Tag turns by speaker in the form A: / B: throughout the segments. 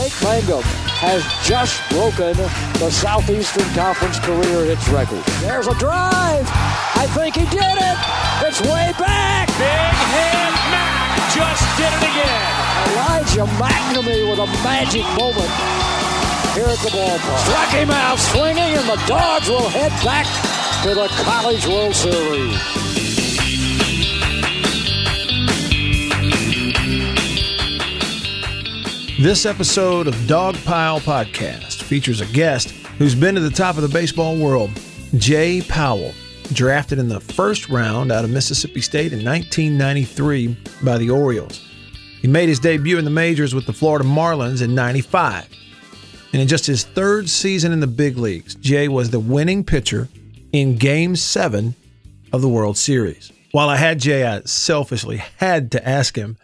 A: Jake Mangum has just broken the Southeastern Conference career hits record. There's a drive. I think he did it. It's way back.
B: Big hit. Mac just did it again.
A: Elijah MacNamee with a magic moment here at the ballpark. Struck him out swinging, and the Dogs will head back to the College World Series.
C: This episode of Dog Pile Podcast features a guest who's been to the top of the baseball world, Jay Powell, drafted in the first round out of Mississippi State in 1993 by the Orioles. He made his debut in the majors with the Florida Marlins in 95. And in just his third season in the big leagues, Jay was the winning pitcher in Game 7 of the World Series. While I had Jay, I selfishly had to ask him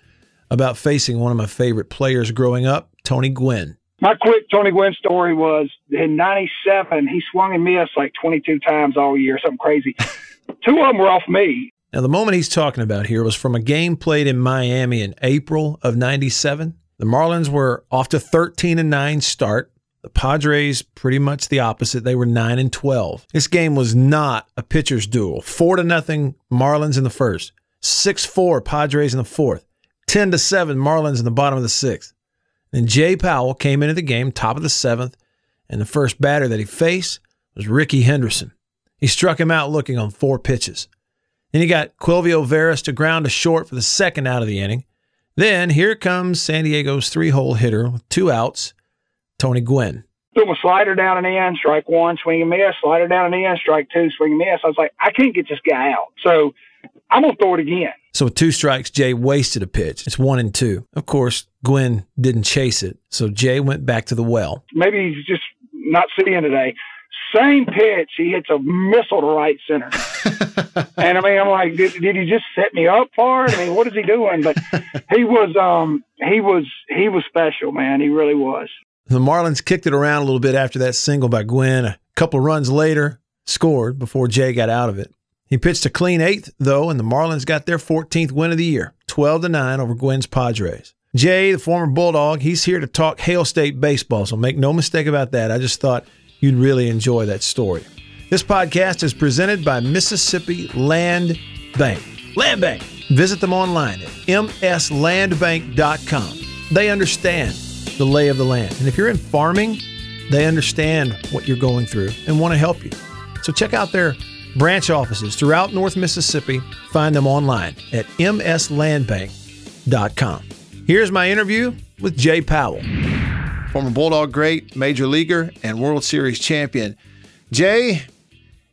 C: about facing one of my favorite players growing up, Tony Gwynn.
D: My quick Tony Gwynn story was in '97. He swung and missed like 22 times all year, something crazy. Two of them were off me.
C: Now, the moment he's talking about here was from a game played in Miami in April of '97. The Marlins were off to 13 and 9 start. The Padres pretty much the opposite. They were 9 and 12. This game was not a pitcher's duel. 4 to nothing Marlins in the first. 6-4 Padres in the fourth. 10 to 7 Marlins in the bottom of the 6th. Then Jay Powell came into the game top of the 7th, and the first batter that he faced was Rickey Henderson. He struck him out looking on four pitches. Then he got Quilvio Veras to ground to short for the second out of the inning. Then here comes San Diego's three-hole hitter with two outs, Tony Gwynn.
D: Threw a slider down and in, strike one, swing and miss, slider down and in, strike two, swing and miss. I was like, I can't get this guy out. So I'm going to throw it again.
C: So with two strikes, Jay wasted a pitch. It's one and two. Of course, Gwynn didn't chase it. So Jay went back to the well.
D: Maybe he's just not seeing today. Same pitch, he hits a missile to right center. and I mean, I'm like, did, did he just set me up for it? I mean, what is he doing? But he was, um, he was, he was special, man. He really was.
C: The Marlins kicked it around a little bit after that single by Gwynn. A couple runs later, scored before Jay got out of it. He pitched a clean eighth, though, and the Marlins got their 14th win of the year, 12 to 9 over Gwynn's Padres. Jay, the former Bulldog, he's here to talk Hail State baseball, so make no mistake about that. I just thought you'd really enjoy that story. This podcast is presented by Mississippi Land Bank. Land Bank. Visit them online at mslandbank.com. They understand the lay of the land. And if you're in farming, they understand what you're going through and want to help you. So check out their branch offices throughout North Mississippi. Find them online at mslandbank.com. Here's my interview with Jay Powell, former Bulldog great, major leaguer, and World Series champion. Jay,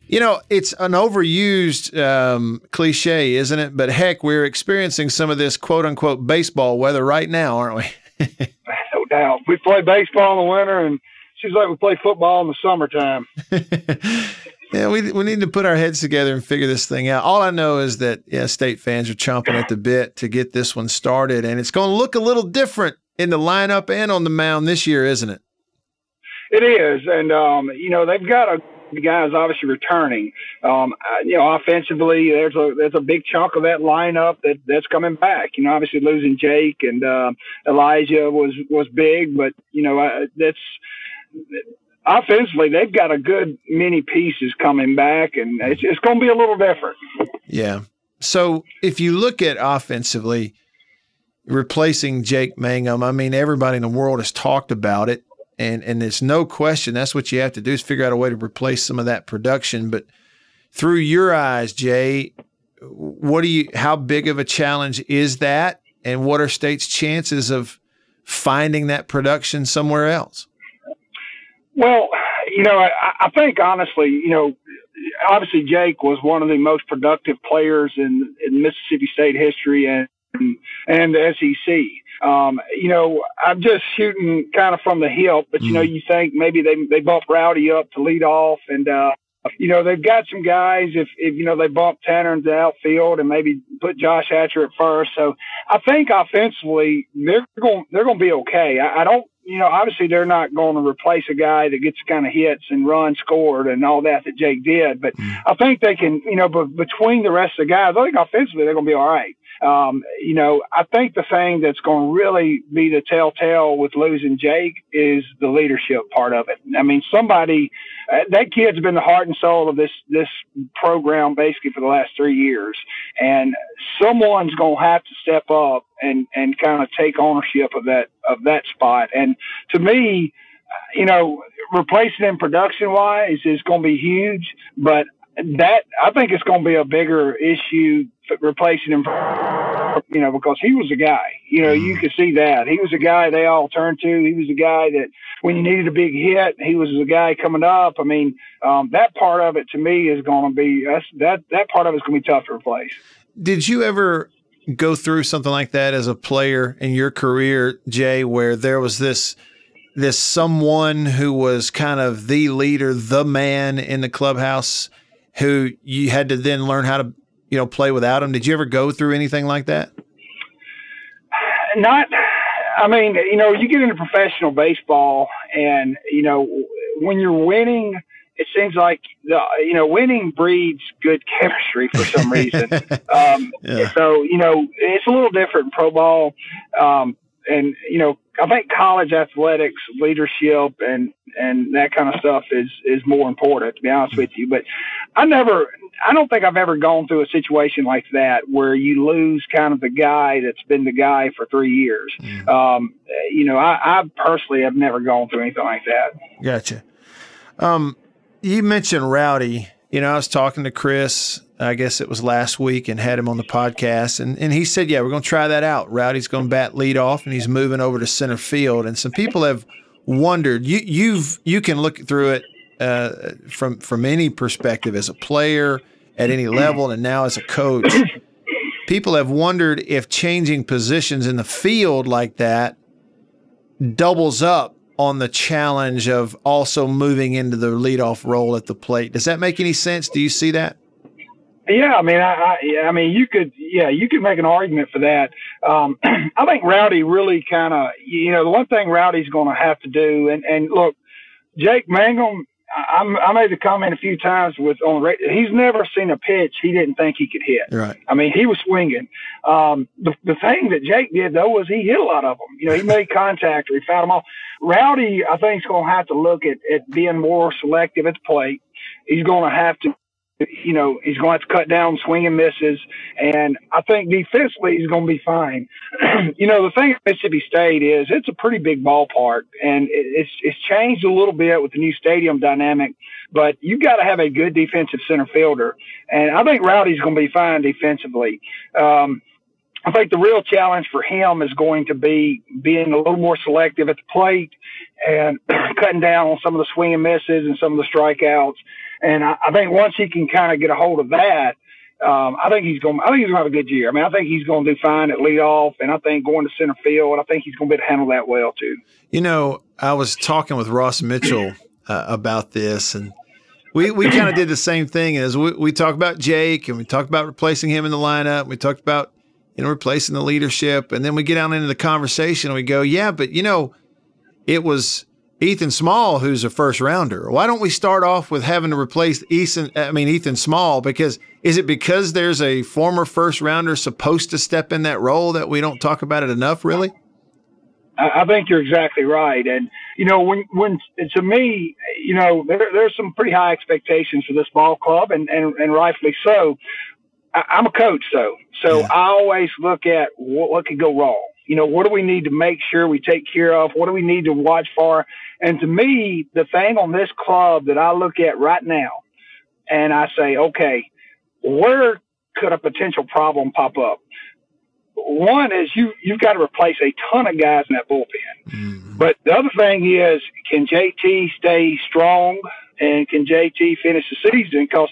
C: you know, it's an overused um, cliche, isn't it? But heck, we're experiencing some of this quote unquote baseball weather right now, aren't we?
D: no doubt. We play baseball in the winter, and seems like we play football in the summertime.
C: Yeah, we we need to put our heads together and figure this thing out. All I know is that yeah, state fans are chomping at the bit to get this one started, and it's going to look a little different in the lineup and on the mound this year, isn't it?
D: It is, and um, you know they've got a the guys obviously returning. Um, you know, offensively, there's a there's a big chunk of that lineup that that's coming back. You know, obviously losing Jake and uh, Elijah was was big, but you know uh, that's offensively, they've got a good many pieces coming back, and it's, it's going to be a little different.
C: Yeah. So if you look at offensively, replacing Jake Mangum, I mean, everybody in the world has talked about it, and and there's no question that's what you have to do is figure out a way to replace some of that production. But through your eyes, Jay, what do you? How big of a challenge is that, and what are state's chances of finding that production somewhere else?
D: Well, you know, I, I think honestly, you know, obviously Jake was one of the most productive players in, in Mississippi State history and and the SEC. Um, you know, I'm just shooting kind of from the hip, but you know, mm-hmm. you think maybe they they bump Rowdey up to lead off, and uh, you know they've got some guys. If if you know they bump Tanner into the outfield and maybe put Josh Hatcher at first, so I think offensively they're going they're going to be okay. I, I don't you know, obviously they're not going to replace a guy that gets kind of hits and runs scored and all that that Jake did. But mm. I think they can, you know, but between the rest of the guys, I think offensively they're going to be all right. Um, you know, I think the thing that's going to really be the telltale with losing Jake is the leadership part of it. I mean, somebody uh, that kid's been the heart and soul of this this program basically for the last three years, and someone's going to have to step up and and kind of take ownership of that of that spot. And to me, you know, replacing him production wise is going to be huge, but that I think it's going to be a bigger issue replacing him. You know, because he was a guy. You know, you mm-hmm. could see that he was a guy they all turned to. He was a guy that when you needed a big hit, he was the guy coming up. I mean, um, that part of it to me is going to be that's, that that part of it's going to be tough to replace.
C: Did you ever go through something like that as a player in your career, Jay, where there was this? this someone who was kind of the leader, the man in the clubhouse who you had to then learn how to, you know, play without him. Did you ever go through anything like that?
D: Not, I mean, you know, you get into professional baseball and, you know, when you're winning, it seems like the you know winning breeds good chemistry for some reason. um, yeah. So you know it's a little different in pro ball. Um, and you know, I think college athletics, leadership, and and that kind of stuff is is more important. To be honest with you, but I never, I don't think I've ever gone through a situation like that where you lose kind of the guy that's been the guy for three years. Mm. Um, you know, I, I personally have never gone through anything like that.
C: Gotcha. Um, you mentioned Rowdey. You know, I was talking to Chris I guess it was last week, and had him on the podcast. And, and he said, Yeah, we're going to try that out. Rowdey's going to bat lead off, and he's moving over to center field. And some people have wondered, you, you've, you can look through it uh, from, from any perspective as a player at any level, and now as a coach. People have wondered if changing positions in the field like that doubles up on the challenge of also moving into the leadoff role at the plate. Does that make any sense? Do you see that?
D: Yeah, I mean, I, I, I mean, you could, yeah, you could make an argument for that. Um, I think Rowdey really kind of, you know, the one thing Rowdey's going to have to do, and and look, Jake Mangum, I, I made the comment a few times with on radio. He's never seen a pitch he didn't think he could hit.
C: Right.
D: I mean, he was swinging. Um, the the thing that Jake did though was he hit a lot of them. You know, he made contact or he fouled them off. Rowdey, I think, is going to have to look at at being more selective at the plate. He's going to have to you know, he's going to have to cut down swing and misses. And I think defensively, he's going to be fine. you know, the thing at Mississippi State is it's a pretty big ballpark and it's, it's changed a little bit with the new stadium dynamic, but you've got to have a good defensive center fielder. And I think Rowdey's going to be fine defensively. Um, I think the real challenge for him is going to be being a little more selective at the plate and cutting down on some of the swing and misses and some of the strikeouts and I, I think once he can kind of get a hold of that, um, I think he's going. I think he's going to have a good year. I mean, I think he's going to do fine at leadoff, and I think going to center field, I think he's going to be able to handle that well too.
C: You know, I was talking with Ross Mitchell uh, about this, and we we kind of did the same thing. As we we talked about Jake, and we talked about replacing him in the lineup. We talked about you know replacing the leadership, and then we get down into the conversation, and we go, yeah, but you know, it was Ethan Small, who's a first rounder. Why don't we start off with having to replace Ethan? I mean Ethan Small, because is it because there's a former first rounder supposed to step in that role that we don't talk about it enough? Really,
D: I think you're exactly right. And you know, when when to me, you know, there, there's some pretty high expectations for this ball club, and and, and rightfully so. I, am a coach, though, so yeah. I always look at what, what could go wrong you know, what do we need to make sure we take care of? What do we need to watch for? And to me, the thing on this club that I look at right now, and I say, okay, where could a potential problem pop up? One is you you've got to replace a ton of guys in that bullpen. Mm-hmm. But the other thing is, can JT stay strong and can JT finish the season? Because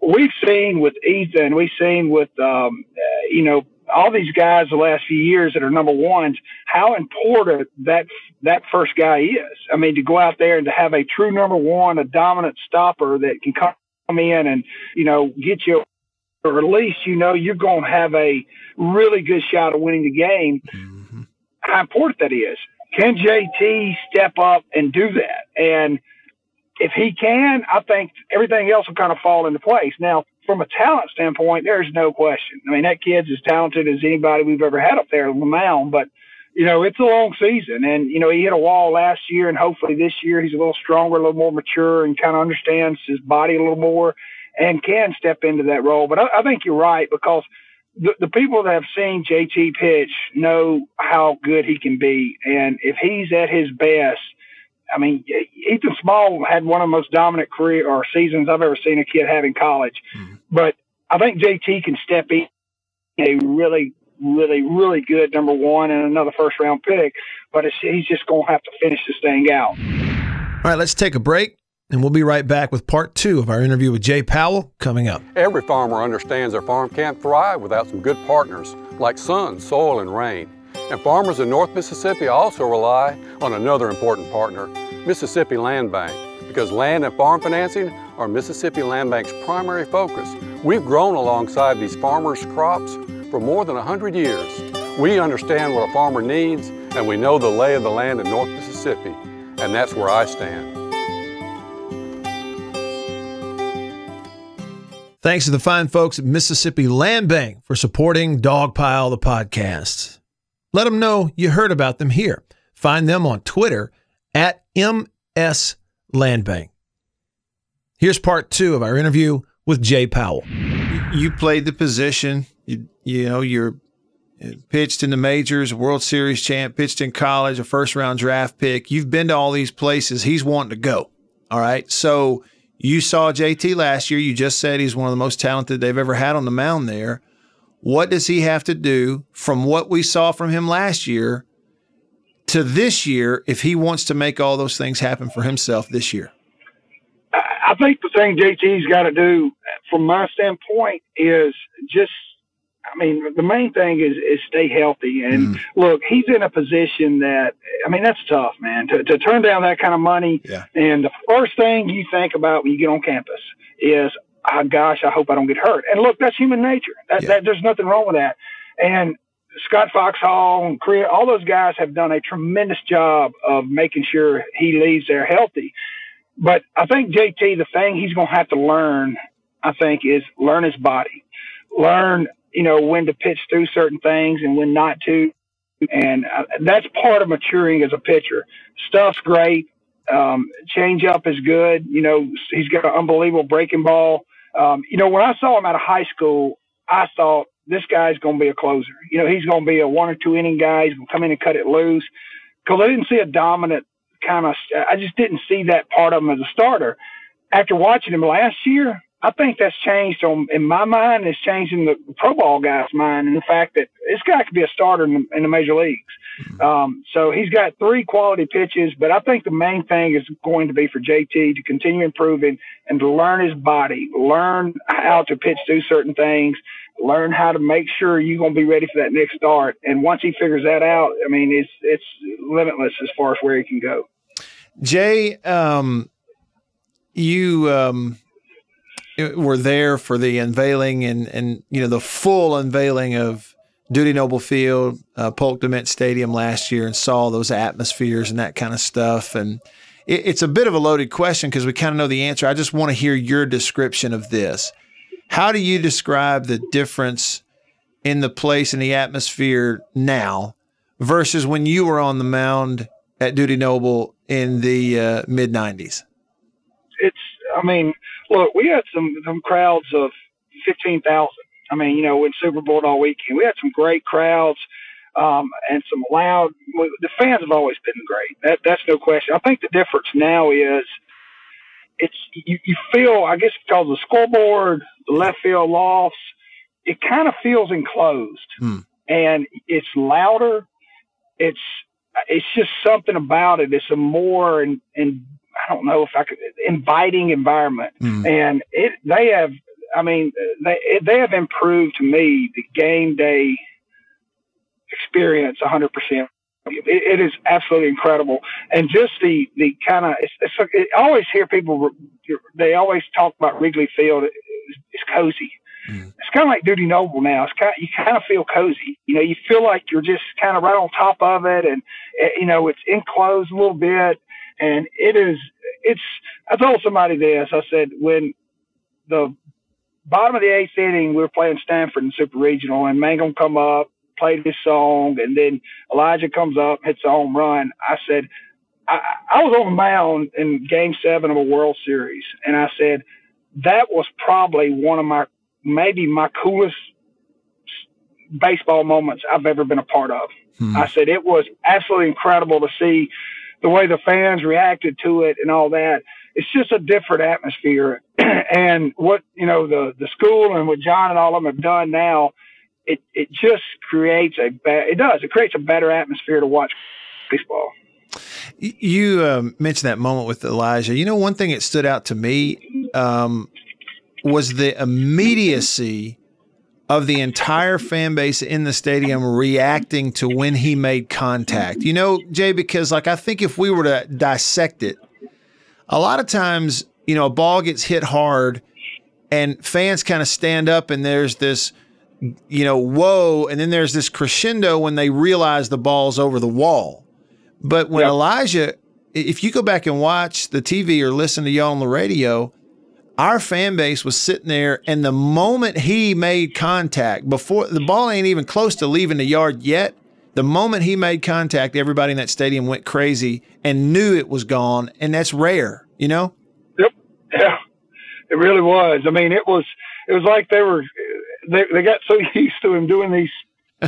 D: we've seen with Ethan, we've seen with um, uh, you know all these guys the last few years that are number ones, how important that that first guy is. I mean, to go out there and to have a true number one, a dominant stopper that can come in and you know get you, or at least you know you're going to have a really good shot of winning the game. Mm-hmm. How important that is. Can JT step up and do that? And if he can, I think everything else will kind of fall into place. Now, from a talent standpoint, there's no question. I mean, that kid's as talented as anybody we've ever had up there on the mound, but you know, it's a long season and, you know, he hit a wall last year and hopefully this year he's a little stronger, a little more mature and kind of understands his body a little more and can step into that role. But I, I think you're right because the, the people that have seen JT pitch know how good he can be. And if he's at his best, I mean, Ethan Small had one of the most dominant career or seasons I've ever seen a kid have in college. Mm-hmm. But I think JT can step in a really, really, really good number one and another first round pick. But he's just going to have to finish this thing out.
C: All right, let's take a break. And we'll be right back with part two of our interview with Jay Powell coming up.
E: Every farmer understands their farm can't thrive without some good partners like sun, soil, and rain. And farmers in North Mississippi also rely on another important partner, Mississippi Land Bank, because land and farm financing are Mississippi Land Bank's primary focus. We've grown alongside these farmers' crops for more than 100 years. We understand what a farmer needs, and we know the lay of the land in North Mississippi, and that's where I stand.
C: Thanks to the fine folks at Mississippi Land Bank for supporting Dogpile the podcast. Let them know you heard about them here. Find them on Twitter at MS Landbank. Here's part two of our interview with Jay Powell. You played the position. You, you know, you're uh, pitched in the majors, World Series champ, pitched in college, a first round draft pick. You've been to all these places. He's wanting to go. All right. So you saw JT last year. You just said he's one of the most talented they've ever had on the mound there. What does he have to do from what we saw from him last year to this year if he wants to make all those things happen for himself this year?
D: I think the thing JT's got to do, from my standpoint, is just. I mean, the main thing is is stay healthy. And mm. look, he's in a position that I mean, that's tough, man. To to turn down that kind of money,
C: yeah.
D: and the first thing you think about when you get on campus is oh, gosh, I hope I don't get hurt. And look, that's human nature. That, yeah. that, there's nothing wrong with that. And Scott Foxhall and Korea, all those guys have done a tremendous job of making sure he leaves there healthy. But I think JT, the thing he's going to have to learn, I think, is learn his body, learn, you know, when to pitch through certain things and when not to. And uh, that's part of maturing as a pitcher. Stuff's great. Um, change up is good. You know, he's got an unbelievable breaking ball. Um, you know, when I saw him out of high school, I thought this guy's going to be a closer. You know, he's going to be a one or two inning guy. He's going to come in and cut it loose. Because I didn't see a dominant kind of. I just didn't see that part of him as a starter. After watching him last year, I think that's changed on in my mind. It's changing the pro ball guy's mind, and the fact that this guy could be a starter in the, in the major leagues. Mm-hmm. Um, so he's got three quality pitches, but I think the main thing is going to be for JT to continue improving and to learn his body, learn how to pitch through certain things, learn how to make sure you're going to be ready for that next start. And once he figures that out, I mean, it's it's limitless as far as where he can go.
C: Jay, um, you. Um were there for the unveiling and and you know the full unveiling of Dudy Noble Field, uh, Polk DeMent Stadium last year, and saw those atmospheres and that kind of stuff. And it, it's a bit of a loaded question because we kind of know the answer. I just want to hear your description of this. How do you describe the difference in the place and the atmosphere now versus when you were on the mound at Dudy Noble in the uh, mid '90s?
D: It's, I mean look, we had some some crowds of fifteen thousand. I mean, you know, in Super Bulldog weekend, we had some great crowds um, and some loud. The fans have always been great. That that's no question. I think the difference now is it's you, you feel. I guess because the scoreboard, the left field lofts, it kind of feels enclosed,
C: hmm.
D: and it's louder. It's it's just something about it. It's a more and and I don't know if I could inviting environment,
C: mm.
D: and it they have. I mean, they they have improved to me the game day experience 100 percent. It is absolutely incredible, and just the the kind of it's, it's it, I always hear people they always talk about Wrigley Field. It's, it's cozy.
C: Mm.
D: It's kind of like Dudy Noble now. It's kind of, you kind of feel cozy. You know, you feel like you're just kind of right on top of it, and eh, you know it's enclosed a little bit, and it is, it's, I told somebody this, I said, when the bottom of the eighth inning, we were playing Stanford in Super Regional, and Mangum come up, played his song, and then Elijah comes up, hits a home run. I said, I, I was on the mound in Game Seven of a World Series, and I said that was probably one of my maybe my coolest baseball moments I've ever been a part of. Hmm. I said it was absolutely incredible to see the way the fans reacted to it and all that. It's just a different atmosphere. and what, you know, the, the school and what John and all of them have done now, it, it just creates a, it does, it creates a better atmosphere to watch baseball.
C: You um, mentioned that moment with Elijah. You know, one thing that stood out to me um, was the immediacy of the entire fan base in the stadium reacting to when he made contact. You know, Jay, because like I think if we were to dissect it, a lot of times, you know, a ball gets hit hard and fans kind of stand up and there's this, you know, whoa, and then there's this crescendo when they realize the ball's over the wall. But when yep. Elijah, if you go back and watch the TV or listen to y'all on the radio, our fan base was sitting there, and the moment he made contact, before the ball ain't even close to leaving the yard yet, the moment he made contact, everybody in that stadium went crazy and knew it was gone, and that's rare, you know.
D: Yep. Yeah, it really was. I mean, it was it was like they were they they got so used to him doing these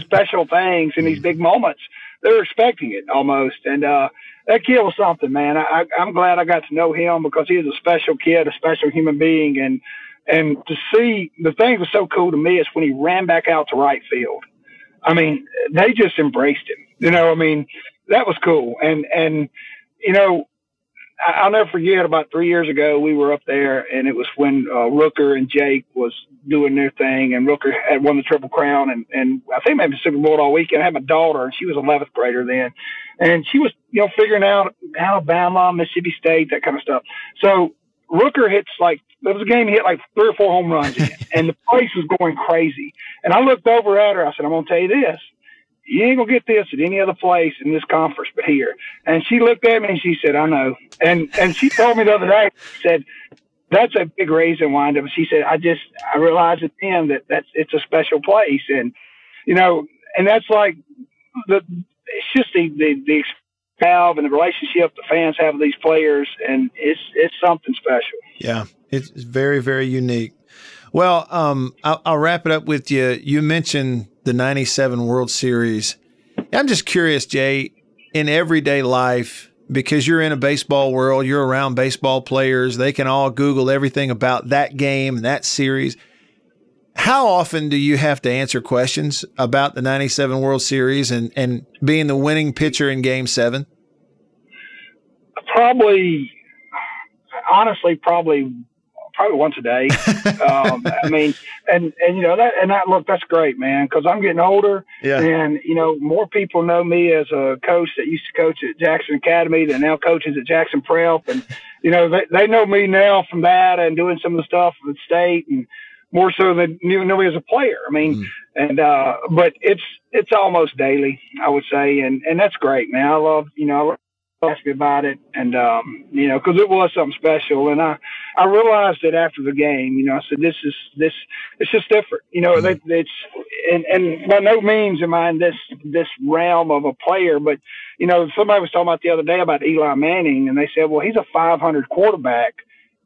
D: special things in these big moments, they were expecting it almost, and uh, that kid was something, man. I, I'm glad I got to know him because he was a special kid, a special human being, and and to see the thing that was so cool to me is when he ran back out to right field. I mean, they just embraced him. You know, I mean, that was cool. And and you know, I'll never forget about three years ago, we were up there and it was when uh, Rooker and Jake was doing their thing and Rooker had won the Triple Crown and, and I think maybe Super Bulldog weekend. I had my daughter and she was 11th grader then and she was, you know, figuring out Alabama, Mississippi State, that kind of stuff. So Rooker hits like, it was a game he hit like three or four home runs in and the place was going crazy. And I looked over at her. I said, I'm going to tell you this you ain't gonna get this at any other place in this conference but here. And she looked at me and she said, I know. And and she told me the other day, said, that's a big reason why. And she said, I just I realized at the end that that's it's a special place, and you know, and that's like the it's just the the the valve and the relationship the fans have with these players, and it's it's something special.
C: Yeah, it's very very unique. Well, um, I'll, I'll wrap it up with you. You mentioned the 97 World Series. I'm just curious, Jay, in everyday life, because you're in a baseball world, you're around baseball players, they can all Google everything about that game, and that series. How often do you have to answer questions about the 97 World Series and, and being the winning pitcher in game seven?
D: Probably, honestly, probably probably once a day. um, I mean, and and you know that and that look that's great, man, because I'm getting older, yeah. and you know more people know me as a coach that used to coach at Jackson Academy that now coaches at Jackson Prep, and you know they they know me now from that and doing some of the stuff with state and more so than knew, knew me as a player. I mean, mm. and uh, but it's it's almost daily, I would say, and and that's great, man. I love you know asked me about it, and um, you know, because it was something special, and I I realized it after the game. You know, I said this is this it's just different. You know, mm-hmm. it's and and by no means am I in this this realm of a player, but you know, somebody was talking about the other day about Eli Manning, and they said, well, he's a 500 quarterback.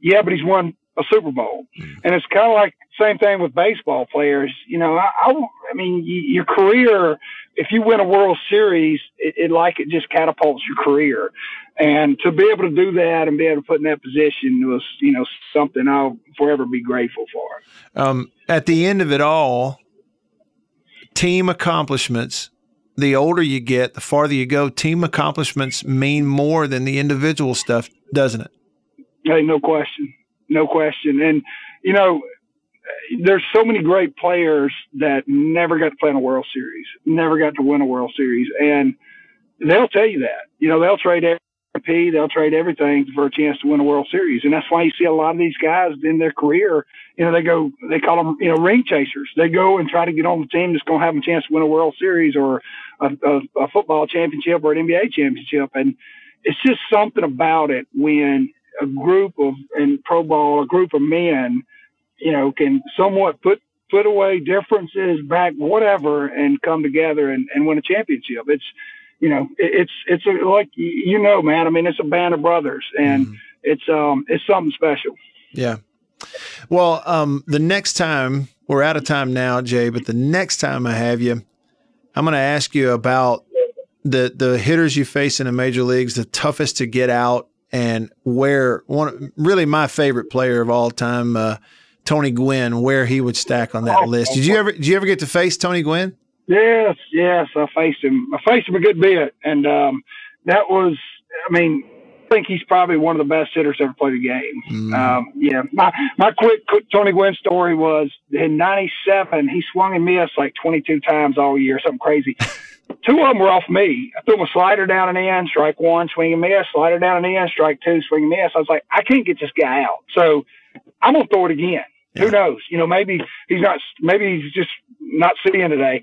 D: Yeah, but he's won a Super Bowl, mm-hmm. and it's kind of like same thing with baseball players. You know, I, I, I mean, your career, if you win a World Series, it, it like it just catapults your career. And to be able to do that and be able to put in that position was, you know, something I'll forever be grateful for.
C: Um, at the end of it all, team accomplishments, the older you get, the farther you go, team accomplishments mean more than the individual stuff, doesn't it?
D: Hey, no question. No question. And, you know, there's so many great players that never got to play in a World Series, never got to win a World Series, and they'll tell you that. You know, they'll trade MVP, they'll trade everything for a chance to win a World Series, and that's why you see a lot of these guys in their career. You know, they go, they call them, you know, ring chasers. They go and try to get on the team that's going to have a chance to win a World Series or a, a, a football championship or an NBA championship, and it's just something about it when a group of in pro ball, a group of men you know, can somewhat put put away differences back, whatever, and come together and, and win a championship. It's, you know, it, it's it's a, like you know, man. I mean, it's a band of brothers, and mm-hmm. it's um it's something special.
C: Yeah. Well, um, the next time we're out of time now, Jay, but the next time I have you, I'm going to ask you about the the hitters you face in the major leagues, the toughest to get out, and where one really my favorite player of all time, uh, Tony Gwynn, where he would stack on that list. Did you ever did you ever get to face Tony Gwynn?
D: Yes, yes, I faced him. I faced him a good bit, and um, that was, I mean, I think he's probably one of the best hitters ever played the game. Mm. Um, yeah, my my quick, quick Tony Gwynn story was in '97. He swung and missed like 22 times all year, something crazy. Two of them were off me. I threw him a slider down and in, strike one, swing and miss, slider down and in, strike two, swing and miss. I was like, I can't get this guy out. So I'm gonna throw it again. Yeah. Who knows? You know, maybe he's not. Maybe he's just not seeing today.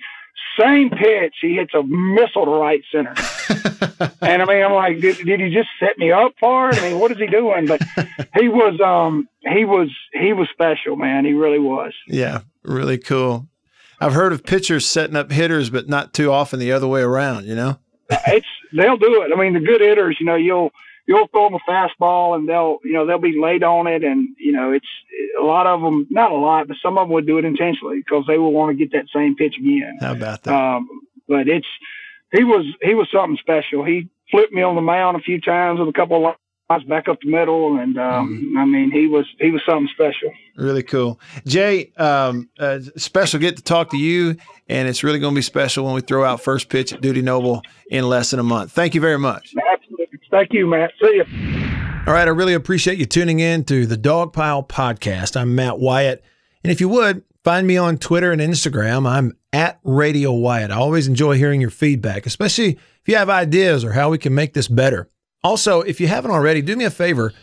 D: Same pitch, he hits a missile to right center. and I mean, I'm like, did, did he just set me up for it? I mean, what is he doing? But he was, um, he was, he was special, man. He really was.
C: Yeah, really cool. I've heard of pitchers setting up hitters, but not too often the other way around. You know,
D: it's they'll do it. I mean, the good hitters, you know, you'll you'll throw them a fastball and they'll you know they'll be laid on it, and you know it's a lot of them, not a lot, but some of them would do it intentionally because they will want to get that same pitch again.
C: How about that?
D: Um, but it's he was he was something special. He flipped me on the mound a few times with a couple of lines back up the middle, and um, mm-hmm. I mean he was he was something special.
C: Really cool, Jay. Um, uh, special get to talk to you, and it's really going to be special when we throw out first pitch at Dudy Noble in less than a month. Thank you very much.
D: Thank you, Matt. See you.
C: All right, I really appreciate you tuning in to the Dog Pile Podcast. I'm Matt Wyatt, and if you would find me on Twitter and Instagram, I'm at Radio Wyatt. I always enjoy hearing your feedback, especially if you have ideas or how we can make this better. Also, if you haven't already, do me a favor,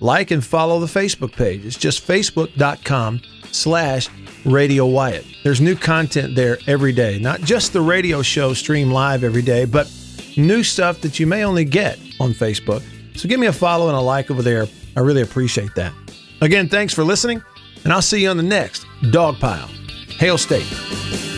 C: like and follow the Facebook page. It's just facebook.com slash Radio Wyatt. There's new content there every day, not just the radio show stream live every day, but new stuff that you may only get on Facebook. So give me a follow and a like over there. I really appreciate that. Again, thanks for listening, and I'll see you on the next Dog Pile. Hail State.